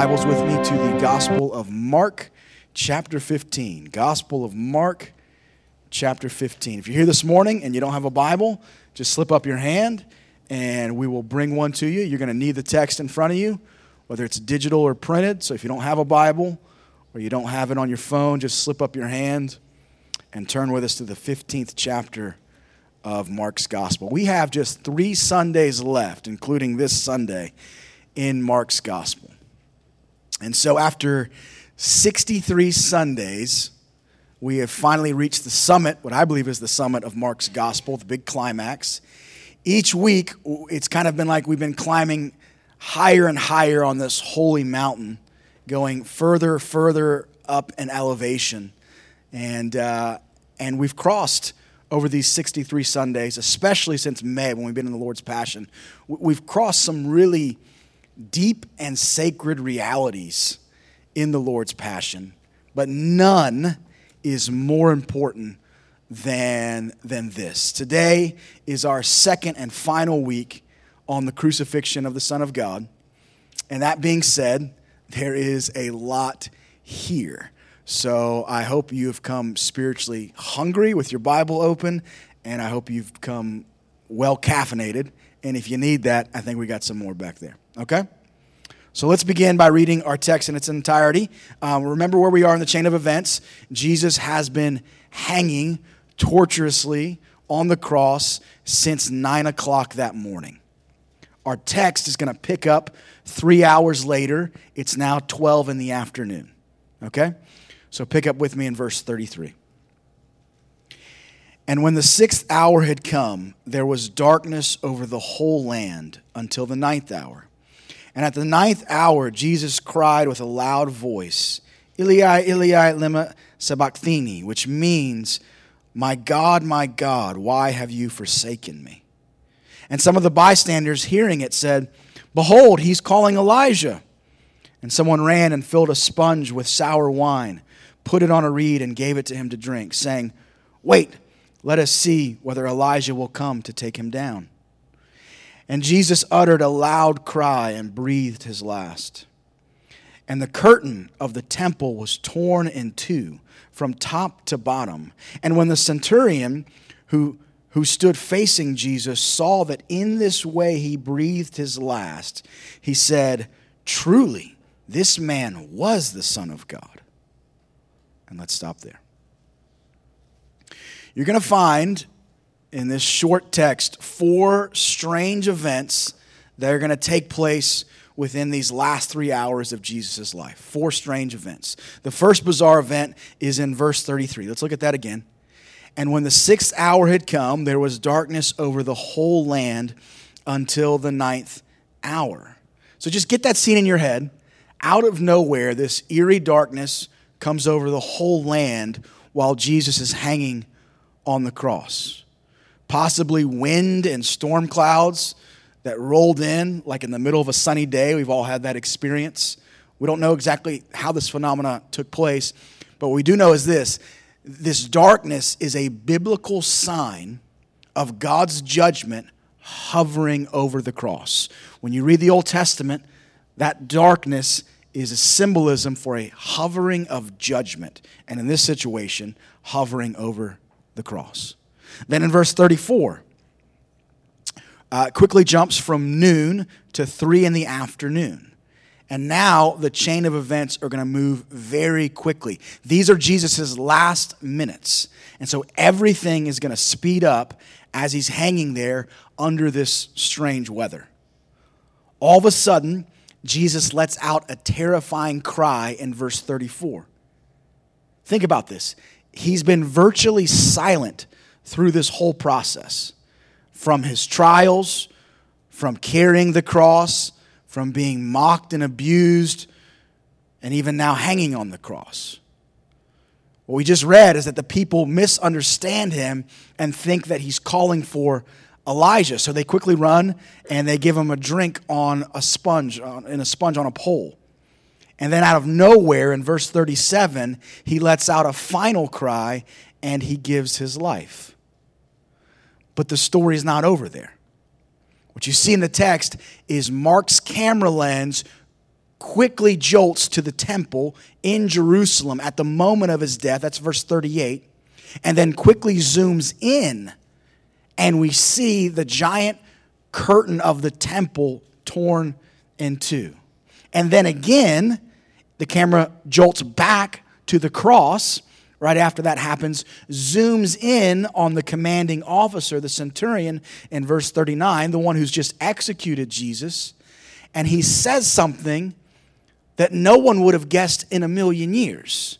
Bibles with me to the Gospel of Mark, chapter 15. Gospel of Mark, chapter 15. If you're here this morning and you don't have a Bible, just slip up your hand and we will bring one to you. You're going to need the text in front of you, whether it's digital or printed. So if you don't have a Bible or you don't have it on your phone, just slip up your hand and turn with us to the 15th chapter of Mark's Gospel. We have just three Sundays left, including this Sunday, in Mark's Gospel. And so, after 63 Sundays, we have finally reached the summit, what I believe is the summit of Mark's gospel, the big climax. Each week, it's kind of been like we've been climbing higher and higher on this holy mountain, going further, further up in elevation. And, uh, and we've crossed over these 63 Sundays, especially since May when we've been in the Lord's Passion. We've crossed some really deep and sacred realities in the Lord's passion, but none is more important than, than this. Today is our second and final week on the crucifixion of the Son of God. And that being said, there is a lot here. So I hope you have come spiritually hungry with your Bible open, and I hope you've come well caffeinated. And if you need that, I think we got some more back there. Okay? So let's begin by reading our text in its entirety. Um, remember where we are in the chain of events. Jesus has been hanging torturously on the cross since 9 o'clock that morning. Our text is going to pick up three hours later. It's now 12 in the afternoon. Okay? So pick up with me in verse 33. And when the sixth hour had come, there was darkness over the whole land until the ninth hour. And at the ninth hour, Jesus cried with a loud voice, Eli, Eli, lema sabachthani, which means, My God, my God, why have you forsaken me? And some of the bystanders hearing it said, Behold, he's calling Elijah. And someone ran and filled a sponge with sour wine, put it on a reed, and gave it to him to drink, saying, Wait, let us see whether Elijah will come to take him down. And Jesus uttered a loud cry and breathed his last. And the curtain of the temple was torn in two from top to bottom. And when the centurion who, who stood facing Jesus saw that in this way he breathed his last, he said, Truly, this man was the Son of God. And let's stop there. You're going to find in this short text four strange events that are going to take place within these last three hours of Jesus' life. Four strange events. The first bizarre event is in verse 33. Let's look at that again. And when the sixth hour had come, there was darkness over the whole land until the ninth hour. So just get that scene in your head. Out of nowhere, this eerie darkness comes over the whole land while Jesus is hanging on the cross possibly wind and storm clouds that rolled in like in the middle of a sunny day. We've all had that experience. We don't know exactly how this phenomena took place, but what we do know is this this darkness is a biblical sign of God's judgment hovering over the cross. When you read the Old Testament, that darkness is a symbolism for a hovering of judgment, and in this situation, hovering over the cross. Then in verse 34, uh, quickly jumps from noon to three in the afternoon. And now the chain of events are going to move very quickly. These are Jesus' last minutes. And so everything is going to speed up as he's hanging there under this strange weather. All of a sudden, Jesus lets out a terrifying cry in verse 34. Think about this. He's been virtually silent through this whole process from his trials, from carrying the cross, from being mocked and abused, and even now hanging on the cross. What we just read is that the people misunderstand him and think that he's calling for Elijah. So they quickly run and they give him a drink on a sponge, in a sponge on a pole. And then out of nowhere, in verse 37, he lets out a final cry and he gives his life. But the story is not over there. What you see in the text is Mark's camera lens quickly jolts to the temple in Jerusalem at the moment of his death. That's verse 38. And then quickly zooms in, and we see the giant curtain of the temple torn in two. And then again, the camera jolts back to the cross right after that happens, zooms in on the commanding officer, the centurion, in verse 39, the one who's just executed Jesus, and he says something that no one would have guessed in a million years.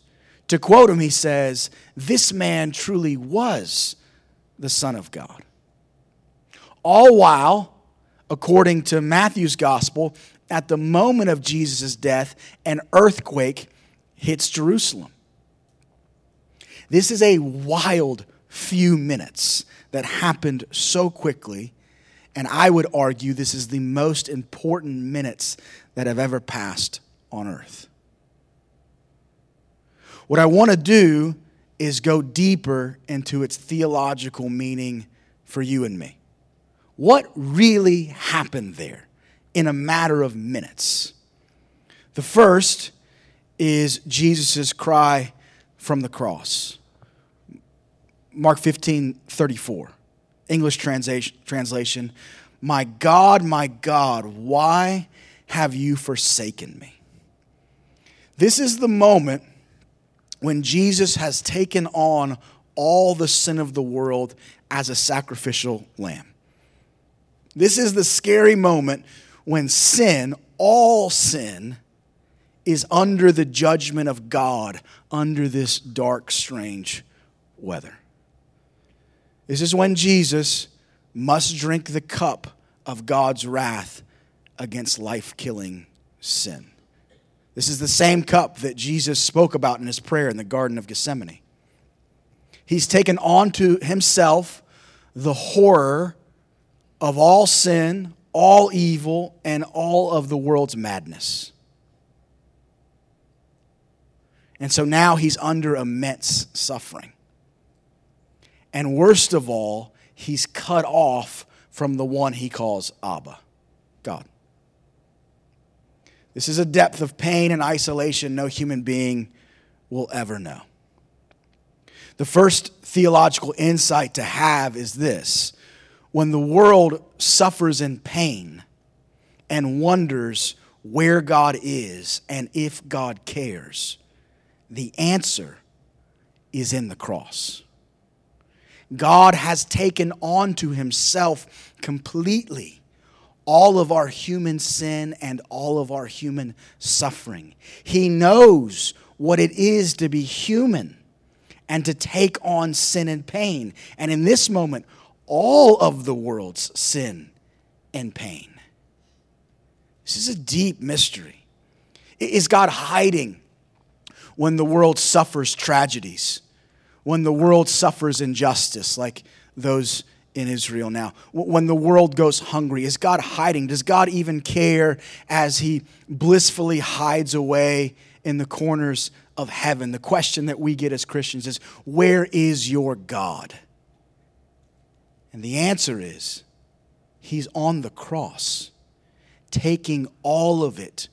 To quote him, he says, This man truly was the Son of God. All while, according to Matthew's gospel, at the moment of Jesus' death, an earthquake hits Jerusalem. This is a wild few minutes that happened so quickly, and I would argue this is the most important minutes that have ever passed on earth. What I want to do is go deeper into its theological meaning for you and me. What really happened there in a matter of minutes? The first is Jesus' cry from the cross. Mark 15, 34. English translation, My God, my God, why have you forsaken me? This is the moment when Jesus has taken on all the sin of the world as a sacrificial lamb. This is the scary moment when sin, all sin, is under the judgment of God under this dark, strange weather. This is when Jesus must drink the cup of God's wrath against life killing sin. This is the same cup that Jesus spoke about in his prayer in the Garden of Gethsemane. He's taken on to himself the horror of all sin, all evil, and all of the world's madness. And so now he's under immense suffering. And worst of all, he's cut off from the one he calls Abba, God. This is a depth of pain and isolation no human being will ever know. The first theological insight to have is this when the world suffers in pain and wonders where God is and if God cares, the answer is in the cross. God has taken on to himself completely all of our human sin and all of our human suffering. He knows what it is to be human and to take on sin and pain. And in this moment, all of the world's sin and pain. This is a deep mystery. Is God hiding when the world suffers tragedies? When the world suffers injustice, like those in Israel now? When the world goes hungry, is God hiding? Does God even care as He blissfully hides away in the corners of heaven? The question that we get as Christians is where is your God? And the answer is He's on the cross, taking all of it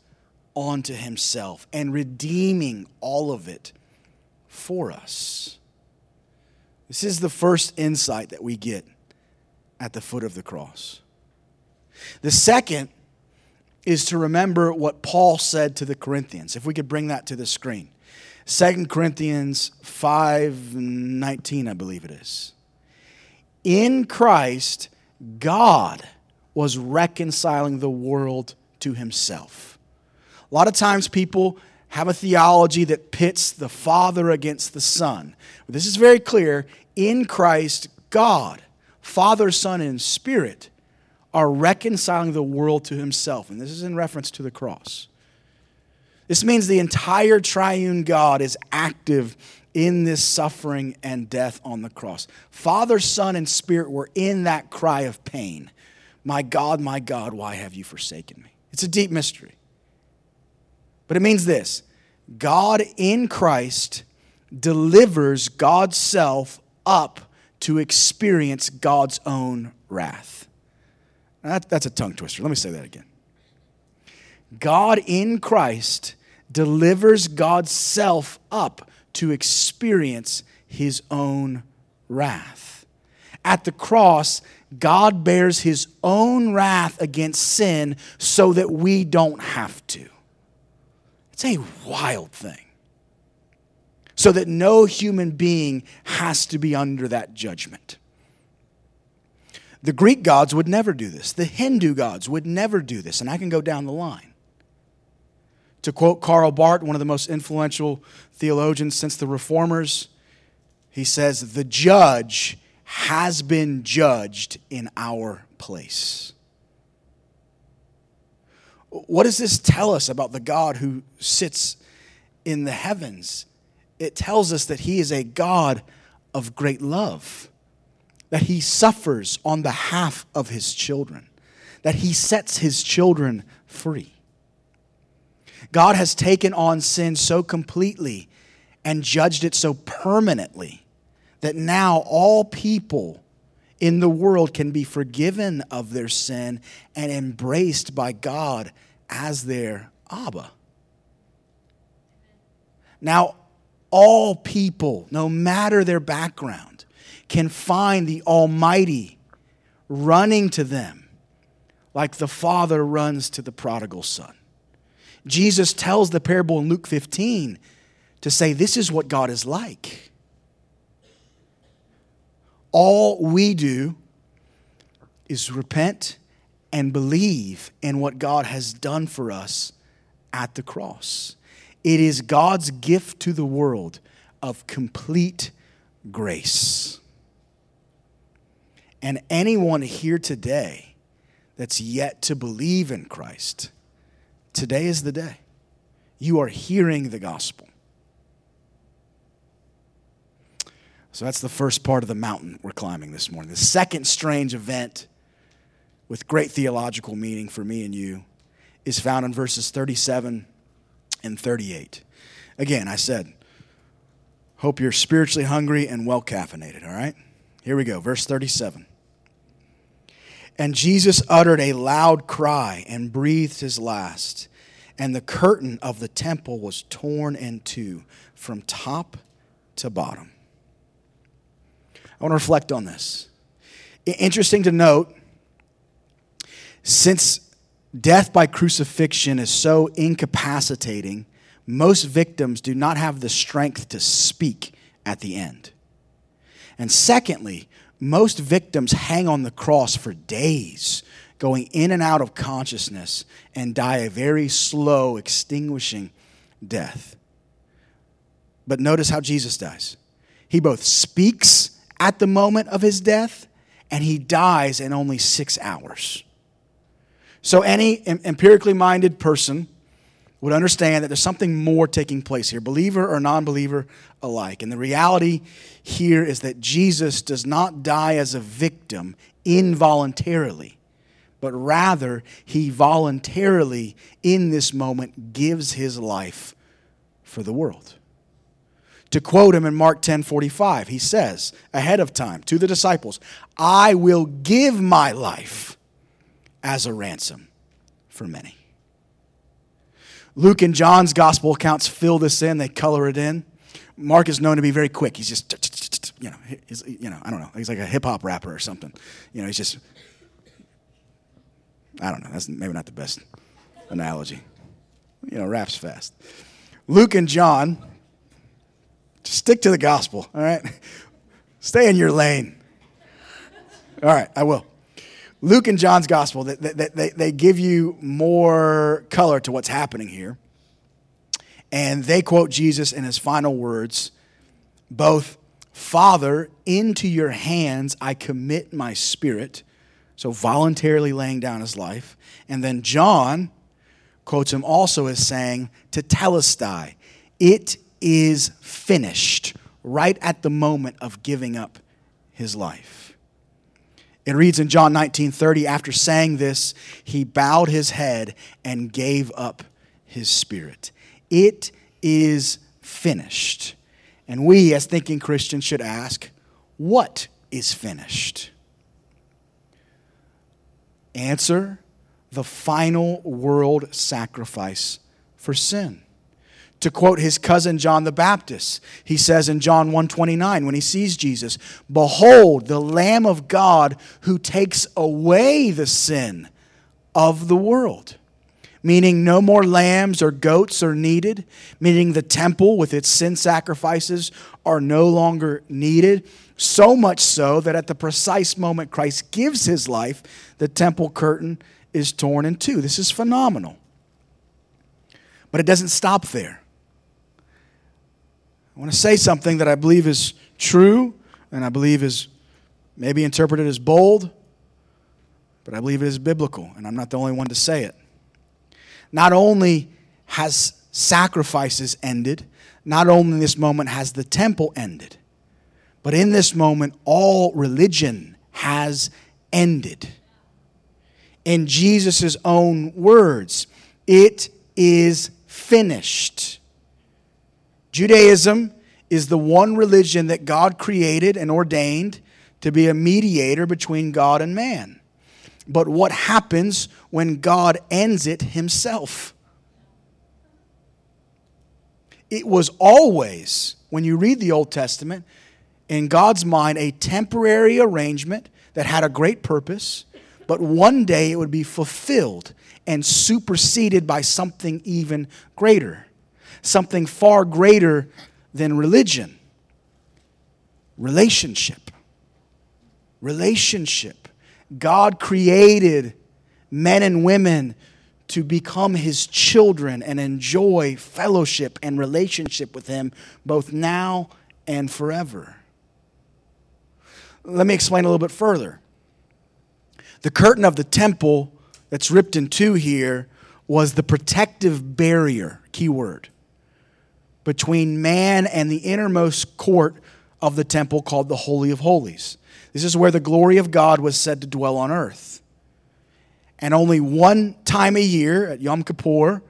onto Himself and redeeming all of it for us. This is the first insight that we get at the foot of the cross. The second is to remember what Paul said to the Corinthians. If we could bring that to the screen. 2 Corinthians 5:19 I believe it is. In Christ God was reconciling the world to himself. A lot of times people have a theology that pits the Father against the Son. This is very clear. In Christ, God, Father, Son, and Spirit are reconciling the world to Himself. And this is in reference to the cross. This means the entire triune God is active in this suffering and death on the cross. Father, Son, and Spirit were in that cry of pain. My God, my God, why have you forsaken me? It's a deep mystery. But it means this God in Christ delivers God's self up to experience God's own wrath. That, that's a tongue twister. Let me say that again. God in Christ delivers God's self up to experience his own wrath. At the cross, God bears his own wrath against sin so that we don't have to. It's a wild thing. So that no human being has to be under that judgment. The Greek gods would never do this. The Hindu gods would never do this. And I can go down the line. To quote Karl Barth, one of the most influential theologians since the Reformers, he says, The judge has been judged in our place. What does this tell us about the God who sits in the heavens? It tells us that he is a God of great love, that he suffers on behalf of his children, that he sets his children free. God has taken on sin so completely and judged it so permanently that now all people in the world can be forgiven of their sin and embraced by God as their Abba. Now, all people, no matter their background, can find the Almighty running to them like the Father runs to the prodigal son. Jesus tells the parable in Luke 15 to say, This is what God is like. All we do is repent and believe in what God has done for us at the cross. It is God's gift to the world of complete grace. And anyone here today that's yet to believe in Christ, today is the day. You are hearing the gospel. So that's the first part of the mountain we're climbing this morning. The second strange event with great theological meaning for me and you is found in verses 37 and 38. Again, I said, hope you're spiritually hungry and well caffeinated, all right? Here we go, verse 37. And Jesus uttered a loud cry and breathed his last, and the curtain of the temple was torn in two from top to bottom. I want to reflect on this. Interesting to note, since death by crucifixion is so incapacitating, most victims do not have the strength to speak at the end. And secondly, most victims hang on the cross for days, going in and out of consciousness, and die a very slow, extinguishing death. But notice how Jesus dies. He both speaks at the moment of his death, and he dies in only six hours. So, any empirically minded person would understand that there's something more taking place here, believer or non believer alike. And the reality here is that Jesus does not die as a victim involuntarily, but rather, he voluntarily, in this moment, gives his life for the world. To quote him in Mark 10 45, he says ahead of time to the disciples, I will give my life as a ransom for many. Luke and John's gospel accounts fill this in, they color it in. Mark is known to be very quick. He's just, you know, he's, you know, I don't know. He's like a hip hop rapper or something. You know, he's just, I don't know. That's maybe not the best analogy. You know, raps fast. Luke and John stick to the gospel, all right? Stay in your lane. All right, I will. Luke and John's gospel, they, they, they, give you more color to what's happening here. And they quote Jesus in his final words both, Father, into your hands I commit my spirit. So voluntarily laying down his life. And then John quotes him also as saying, Tetelestai, it is finished right at the moment of giving up his life. It reads in John 19 30, after saying this, he bowed his head and gave up his spirit. It is finished. And we, as thinking Christians, should ask, what is finished? Answer the final world sacrifice for sin. To quote his cousin John the Baptist, he says in John 129 when he sees Jesus, "Behold the lamb of God who takes away the sin of the world." Meaning no more lambs or goats are needed, meaning the temple with its sin sacrifices are no longer needed. So much so that at the precise moment Christ gives his life, the temple curtain is torn in two. This is phenomenal. But it doesn't stop there. I want to say something that I believe is true and I believe is maybe interpreted as bold, but I believe it is biblical, and I'm not the only one to say it. Not only has sacrifices ended, not only in this moment has the temple ended, but in this moment, all religion has ended. In Jesus' own words, it is finished. Judaism is the one religion that God created and ordained to be a mediator between God and man. But what happens when God ends it himself? It was always, when you read the Old Testament, in God's mind, a temporary arrangement that had a great purpose, but one day it would be fulfilled and superseded by something even greater something far greater than religion relationship. Relationship. God created men and women to become his children and enjoy fellowship and relationship with him both now and forever. Let me explain a little bit further. The curtain of the temple that's ripped in two here was the protective barrier, key word between man and the innermost court of the temple called the Holy of Holies. This is where the glory of God was said to dwell on earth. And only one time a year at Yom Kippur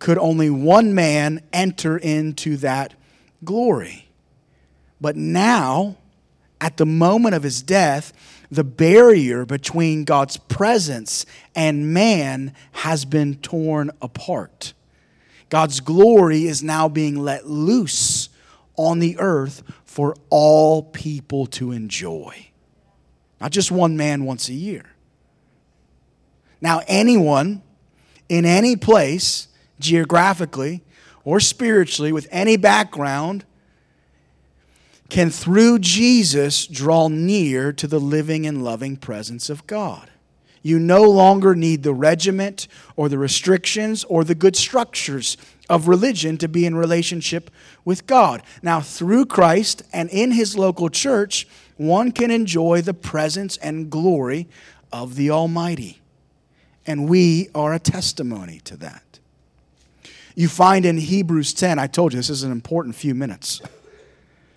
could only one man enter into that glory. But now, at the moment of his death, the barrier between God's presence and man has been torn apart. God's glory is now being let loose on the earth for all people to enjoy. Not just one man once a year. Now, anyone in any place, geographically or spiritually, with any background, can through Jesus draw near to the living and loving presence of God. You no longer need the regiment or the restrictions or the good structures of religion to be in relationship with God. Now, through Christ and in his local church, one can enjoy the presence and glory of the Almighty. And we are a testimony to that. You find in Hebrews 10, I told you this is an important few minutes.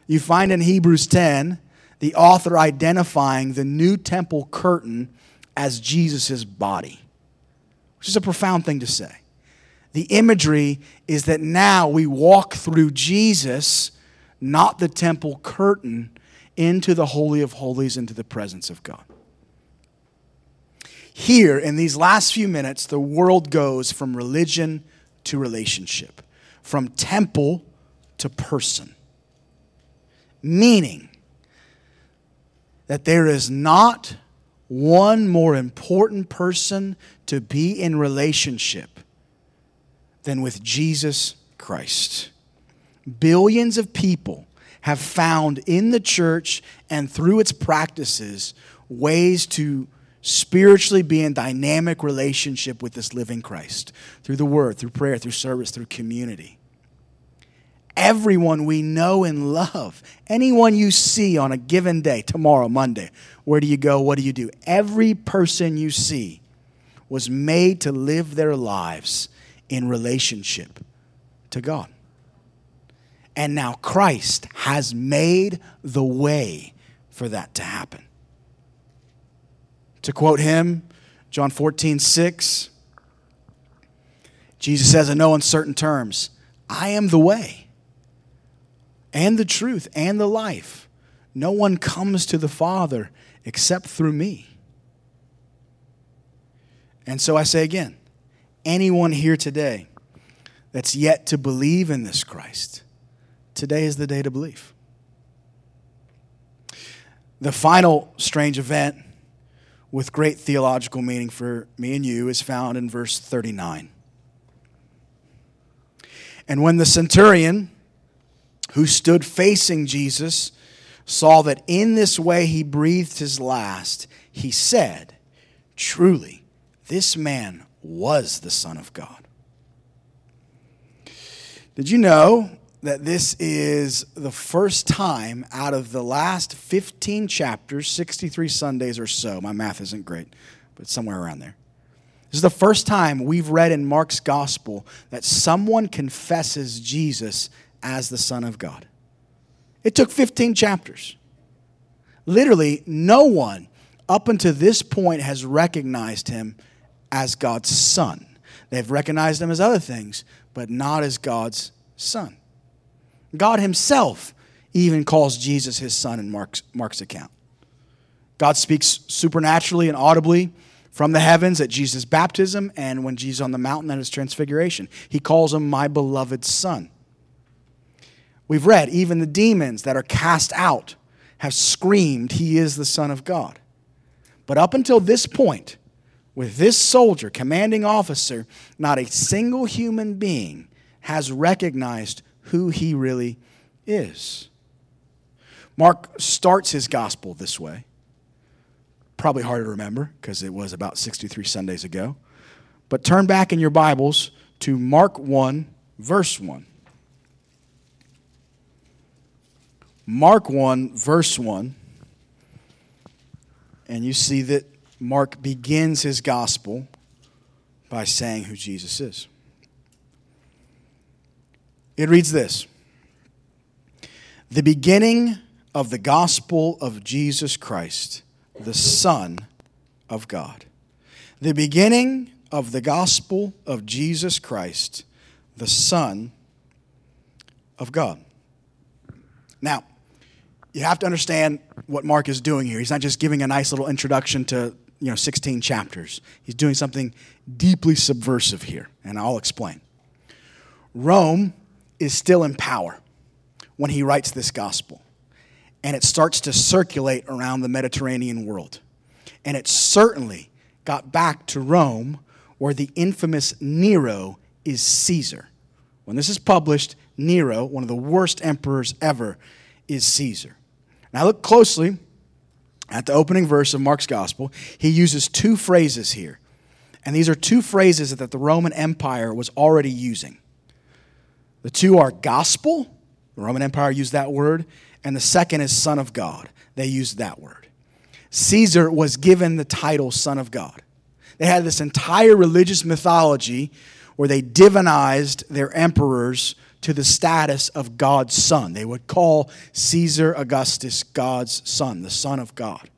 You find in Hebrews 10 the author identifying the new temple curtain as Jesus' body, which is a profound thing to say. The imagery is that now we walk through Jesus, not the temple curtain, into the Holy of Holies, into the presence of God. Here, in these last few minutes, the world goes from religion to relationship, from temple to person. Meaning that there is not one more important person to be in relationship than with Jesus Christ. Billions of people have found in the church and through its practices ways to spiritually be in dynamic relationship with this living Christ through the word, through prayer, through service, through community everyone we know and love. Anyone you see on a given day, tomorrow, Monday, where do you go? What do you do? Every person you see was made to live their lives in relationship to God. And now Christ has made the way for that to happen. To quote him, John 14, 6, Jesus says in no uncertain terms, I am the way and the truth and the life. No one comes to the Father except through me. And so I say again anyone here today that's yet to believe in this Christ, today is the day to believe. The final strange event with great theological meaning for me and you is found in verse 39. And when the centurion who stood facing Jesus saw that in this way he breathed his last, he said, Truly, this man was the Son of God. Did you know that this is the first time out of the last 15 chapters, 63 Sundays or so? My math isn't great, but somewhere around there. This is the first time we've read in Mark's gospel that someone confesses Jesus as the Son of God. It took 15 chapters. Literally, no one up until this point has recognized him as God's Son. They've recognized him as other things, but not as God's Son. God Himself even calls Jesus His Son in Mark's, Mark's account. God speaks supernaturally and audibly from the heavens at Jesus' baptism and when Jesus on the mountain at his transfiguration. He calls him my beloved Son. We've read, even the demons that are cast out have screamed, He is the Son of God. But up until this point, with this soldier, commanding officer, not a single human being has recognized who he really is. Mark starts his gospel this way. Probably hard to remember because it was about 63 Sundays ago. But turn back in your Bibles to Mark 1, verse 1. Mark 1, verse 1. And you see that Mark begins his gospel by saying who Jesus is. It reads this The beginning of the gospel of Jesus Christ, the Son of God. The beginning of the gospel of Jesus Christ, the Son of God. Now, you have to understand what Mark is doing here. He's not just giving a nice little introduction to, you know, 16 chapters. He's doing something deeply subversive here, and I'll explain. Rome is still in power when he writes this gospel. And it starts to circulate around the Mediterranean world. And it certainly got back to Rome, where the infamous Nero is Caesar. When this is published, Nero, one of the worst emperors ever, is Caesar. Now look closely at the opening verse of Mark's gospel. He uses two phrases here. And these are two phrases that the Roman Empire was already using. The two are gospel, the Roman Empire used that word, and the second is Son of God. They used that word. Caesar was given the title Son of God. They had this entire religious mythology where they divinized their emperors to the status of God's son. They would call Caesar Augustus God's son, the Son of God.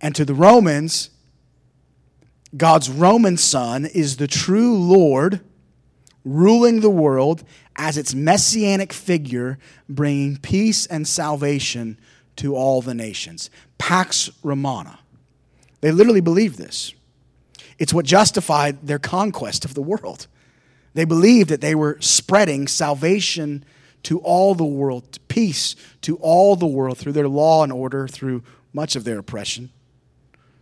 And to the Romans, God's Roman son is the true Lord ruling the world as its messianic figure, bringing peace and salvation to all the nations. Pax Romana. They literally believed this. It's what justified their conquest of the world. They believed that they were spreading salvation to all the world, peace to all the world through their law and order, through much of their oppression,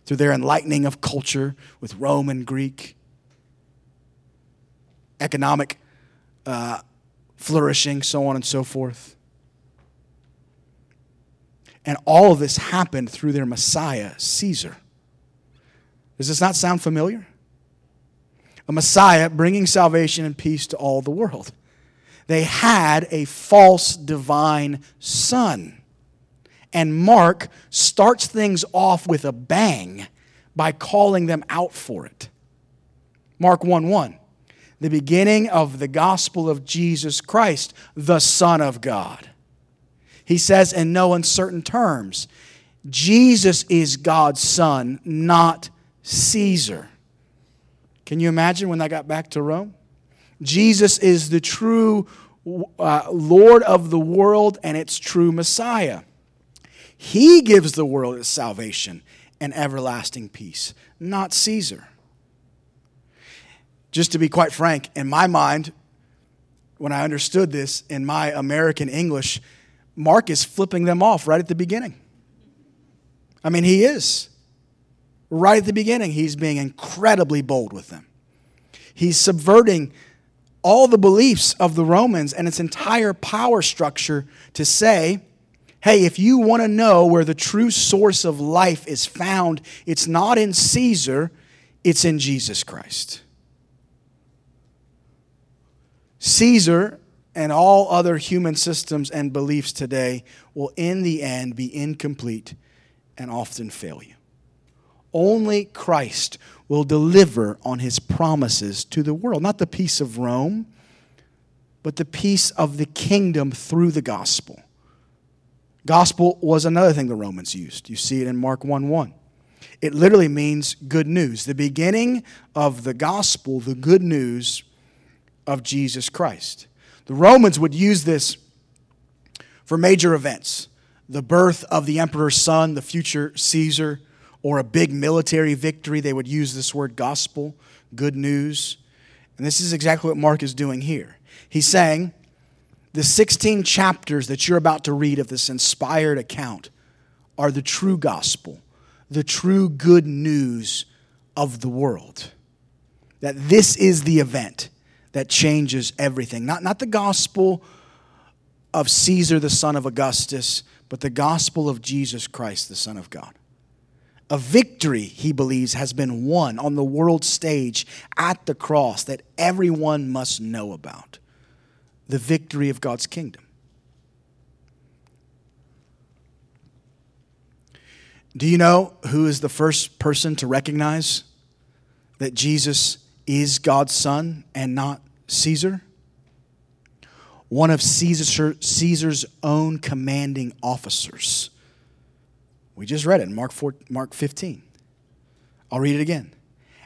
through their enlightening of culture with Rome and Greek, economic uh, flourishing, so on and so forth. And all of this happened through their Messiah, Caesar. Does this not sound familiar? A Messiah bringing salvation and peace to all the world. They had a false divine son. And Mark starts things off with a bang by calling them out for it. Mark 1 1 the beginning of the gospel of Jesus Christ, the Son of God. He says in no uncertain terms, Jesus is God's Son, not Caesar. Can you imagine when that got back to Rome? Jesus is the true uh, Lord of the world and its true Messiah. He gives the world its salvation and everlasting peace, not Caesar. just to be quite frank, in my mind, when I understood this in my American English, Mark is flipping them off right at the beginning. I mean, he is. Right at the beginning, he's being incredibly bold with them. He's subverting all the beliefs of the Romans and its entire power structure to say, hey, if you want to know where the true source of life is found, it's not in Caesar, it's in Jesus Christ. Caesar and all other human systems and beliefs today will, in the end, be incomplete and often fail you. Only Christ will deliver on his promises to the world. Not the peace of Rome, but the peace of the kingdom through the gospel. Gospel was another thing the Romans used. You see it in Mark 1 1. It literally means good news. The beginning of the gospel, the good news of Jesus Christ. The Romans would use this for major events the birth of the emperor's son, the future Caesar, or a big military victory. They would use this word gospel, good news. And this is exactly what Mark is doing here. He's saying the 16 chapters that you're about to read of this inspired account are the true gospel, the true good news of the world. That this is the event that changes everything. Not, not the gospel of Caesar, the son of Augustus, but the gospel of Jesus Christ, the Son of God. A victory, he believes, has been won on the world stage at the cross that everyone must know about the victory of God's kingdom. Do you know who is the first person to recognize that Jesus is God's son and not Caesar? One of Caesar, Caesar's own commanding officers. We just read it in Mark, 4, Mark 15. I'll read it again.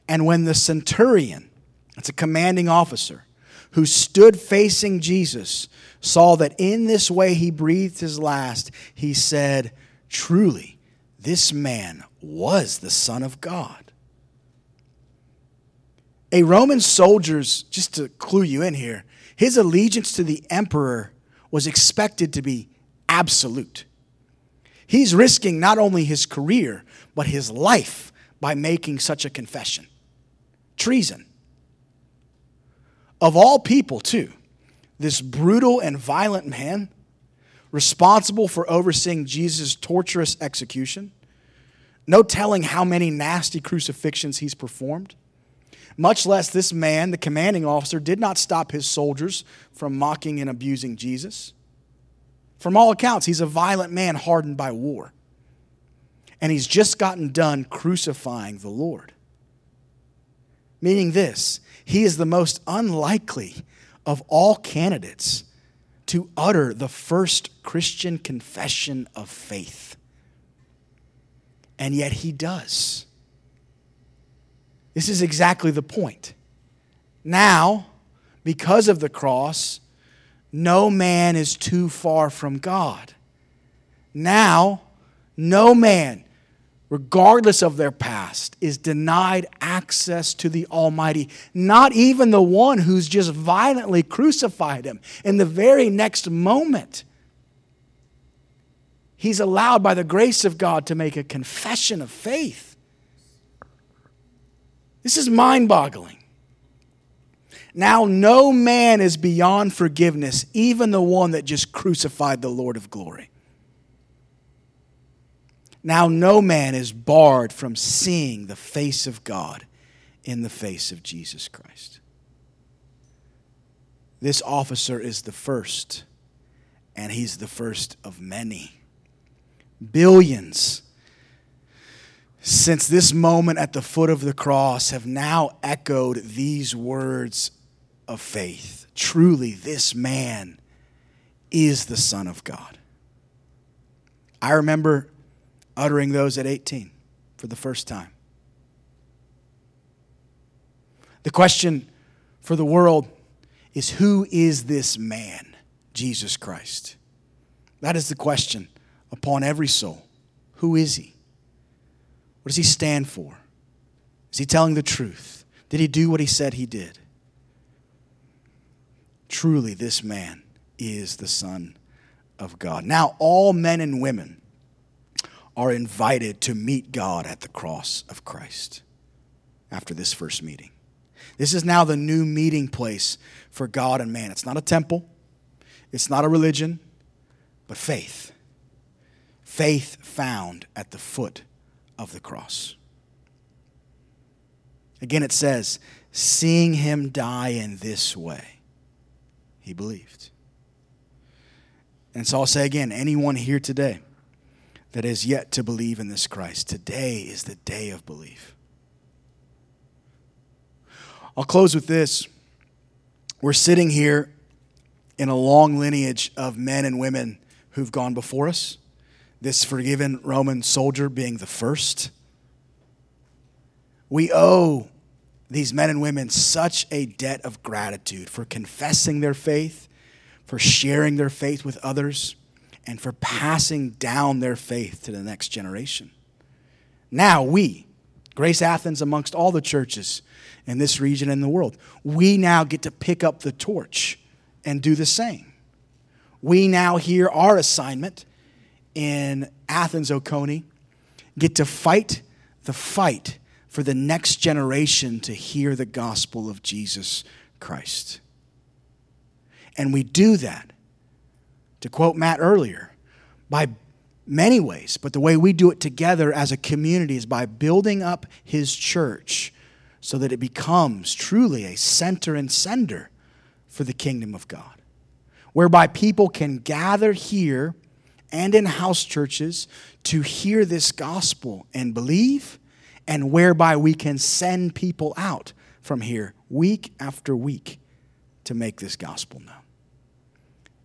And when the centurion, that's a commanding officer, who stood facing Jesus, saw that in this way he breathed his last, he said, Truly, this man was the Son of God. A Roman soldier's, just to clue you in here, his allegiance to the emperor was expected to be absolute. He's risking not only his career, but his life by making such a confession. Treason. Of all people, too, this brutal and violent man, responsible for overseeing Jesus' torturous execution, no telling how many nasty crucifixions he's performed much less this man, the commanding officer, did not stop his soldiers from mocking and abusing Jesus. From all accounts, he's a violent man hardened by war. And he's just gotten done crucifying the Lord. Meaning this, he is the most unlikely of all candidates to utter the first Christian confession of faith. And yet he does. This is exactly the point. Now, because of the cross, no man is too far from God. Now, no man, regardless of their past, is denied access to the Almighty. Not even the one who's just violently crucified him. In the very next moment, he's allowed by the grace of God to make a confession of faith. This is mind boggling. Now, no man is beyond forgiveness, even the one that just crucified the Lord of glory. Now, no man is barred from seeing the face of God in the face of Jesus Christ. This officer is the first, and he's the first of many. Billions since this moment at the foot of the cross have now echoed these words of faith. Truly, this man is the Son of God. I remember uttering those at 18 for the first time. The question for the world is who is this man, Jesus Christ? That is the question upon every soul. Who is he? What does he stand for? Is he telling the truth? Did he do what he said he did? Truly, this man is the Son of God. Now, all men and women are invited to meet God at the cross of Christ after this first meeting. This is now the new meeting place for God and man. It's not a temple, it's not a religion, but faith. Faith found at the foot of the cross. Again, it says, seeing him die in this way, he believed. And so I'll say again anyone here today that has yet to believe in this Christ, today is the day of belief. I'll close with this. We're sitting here in a long lineage of men and women who've gone before us, this forgiven Roman soldier being the first. We owe these men and women such a debt of gratitude for confessing their faith, for sharing their faith with others, and for passing down their faith to the next generation. Now, we, Grace Athens, amongst all the churches in this region and the world, we now get to pick up the torch and do the same. We now hear our assignment in Athens, Oconee, get to fight the fight for the next generation to hear the gospel of Jesus Christ. And we do that, to quote Matt earlier, by many ways, but the way we do it together as a community is by building up his church so that it becomes truly a center and sender for the kingdom of God, whereby people can gather here and in house churches to hear this gospel and believe and whereby we can send people out from here week after week to make this gospel known.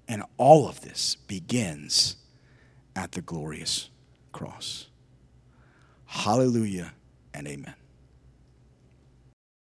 And all of this begins at the glorious cross. Hallelujah and amen.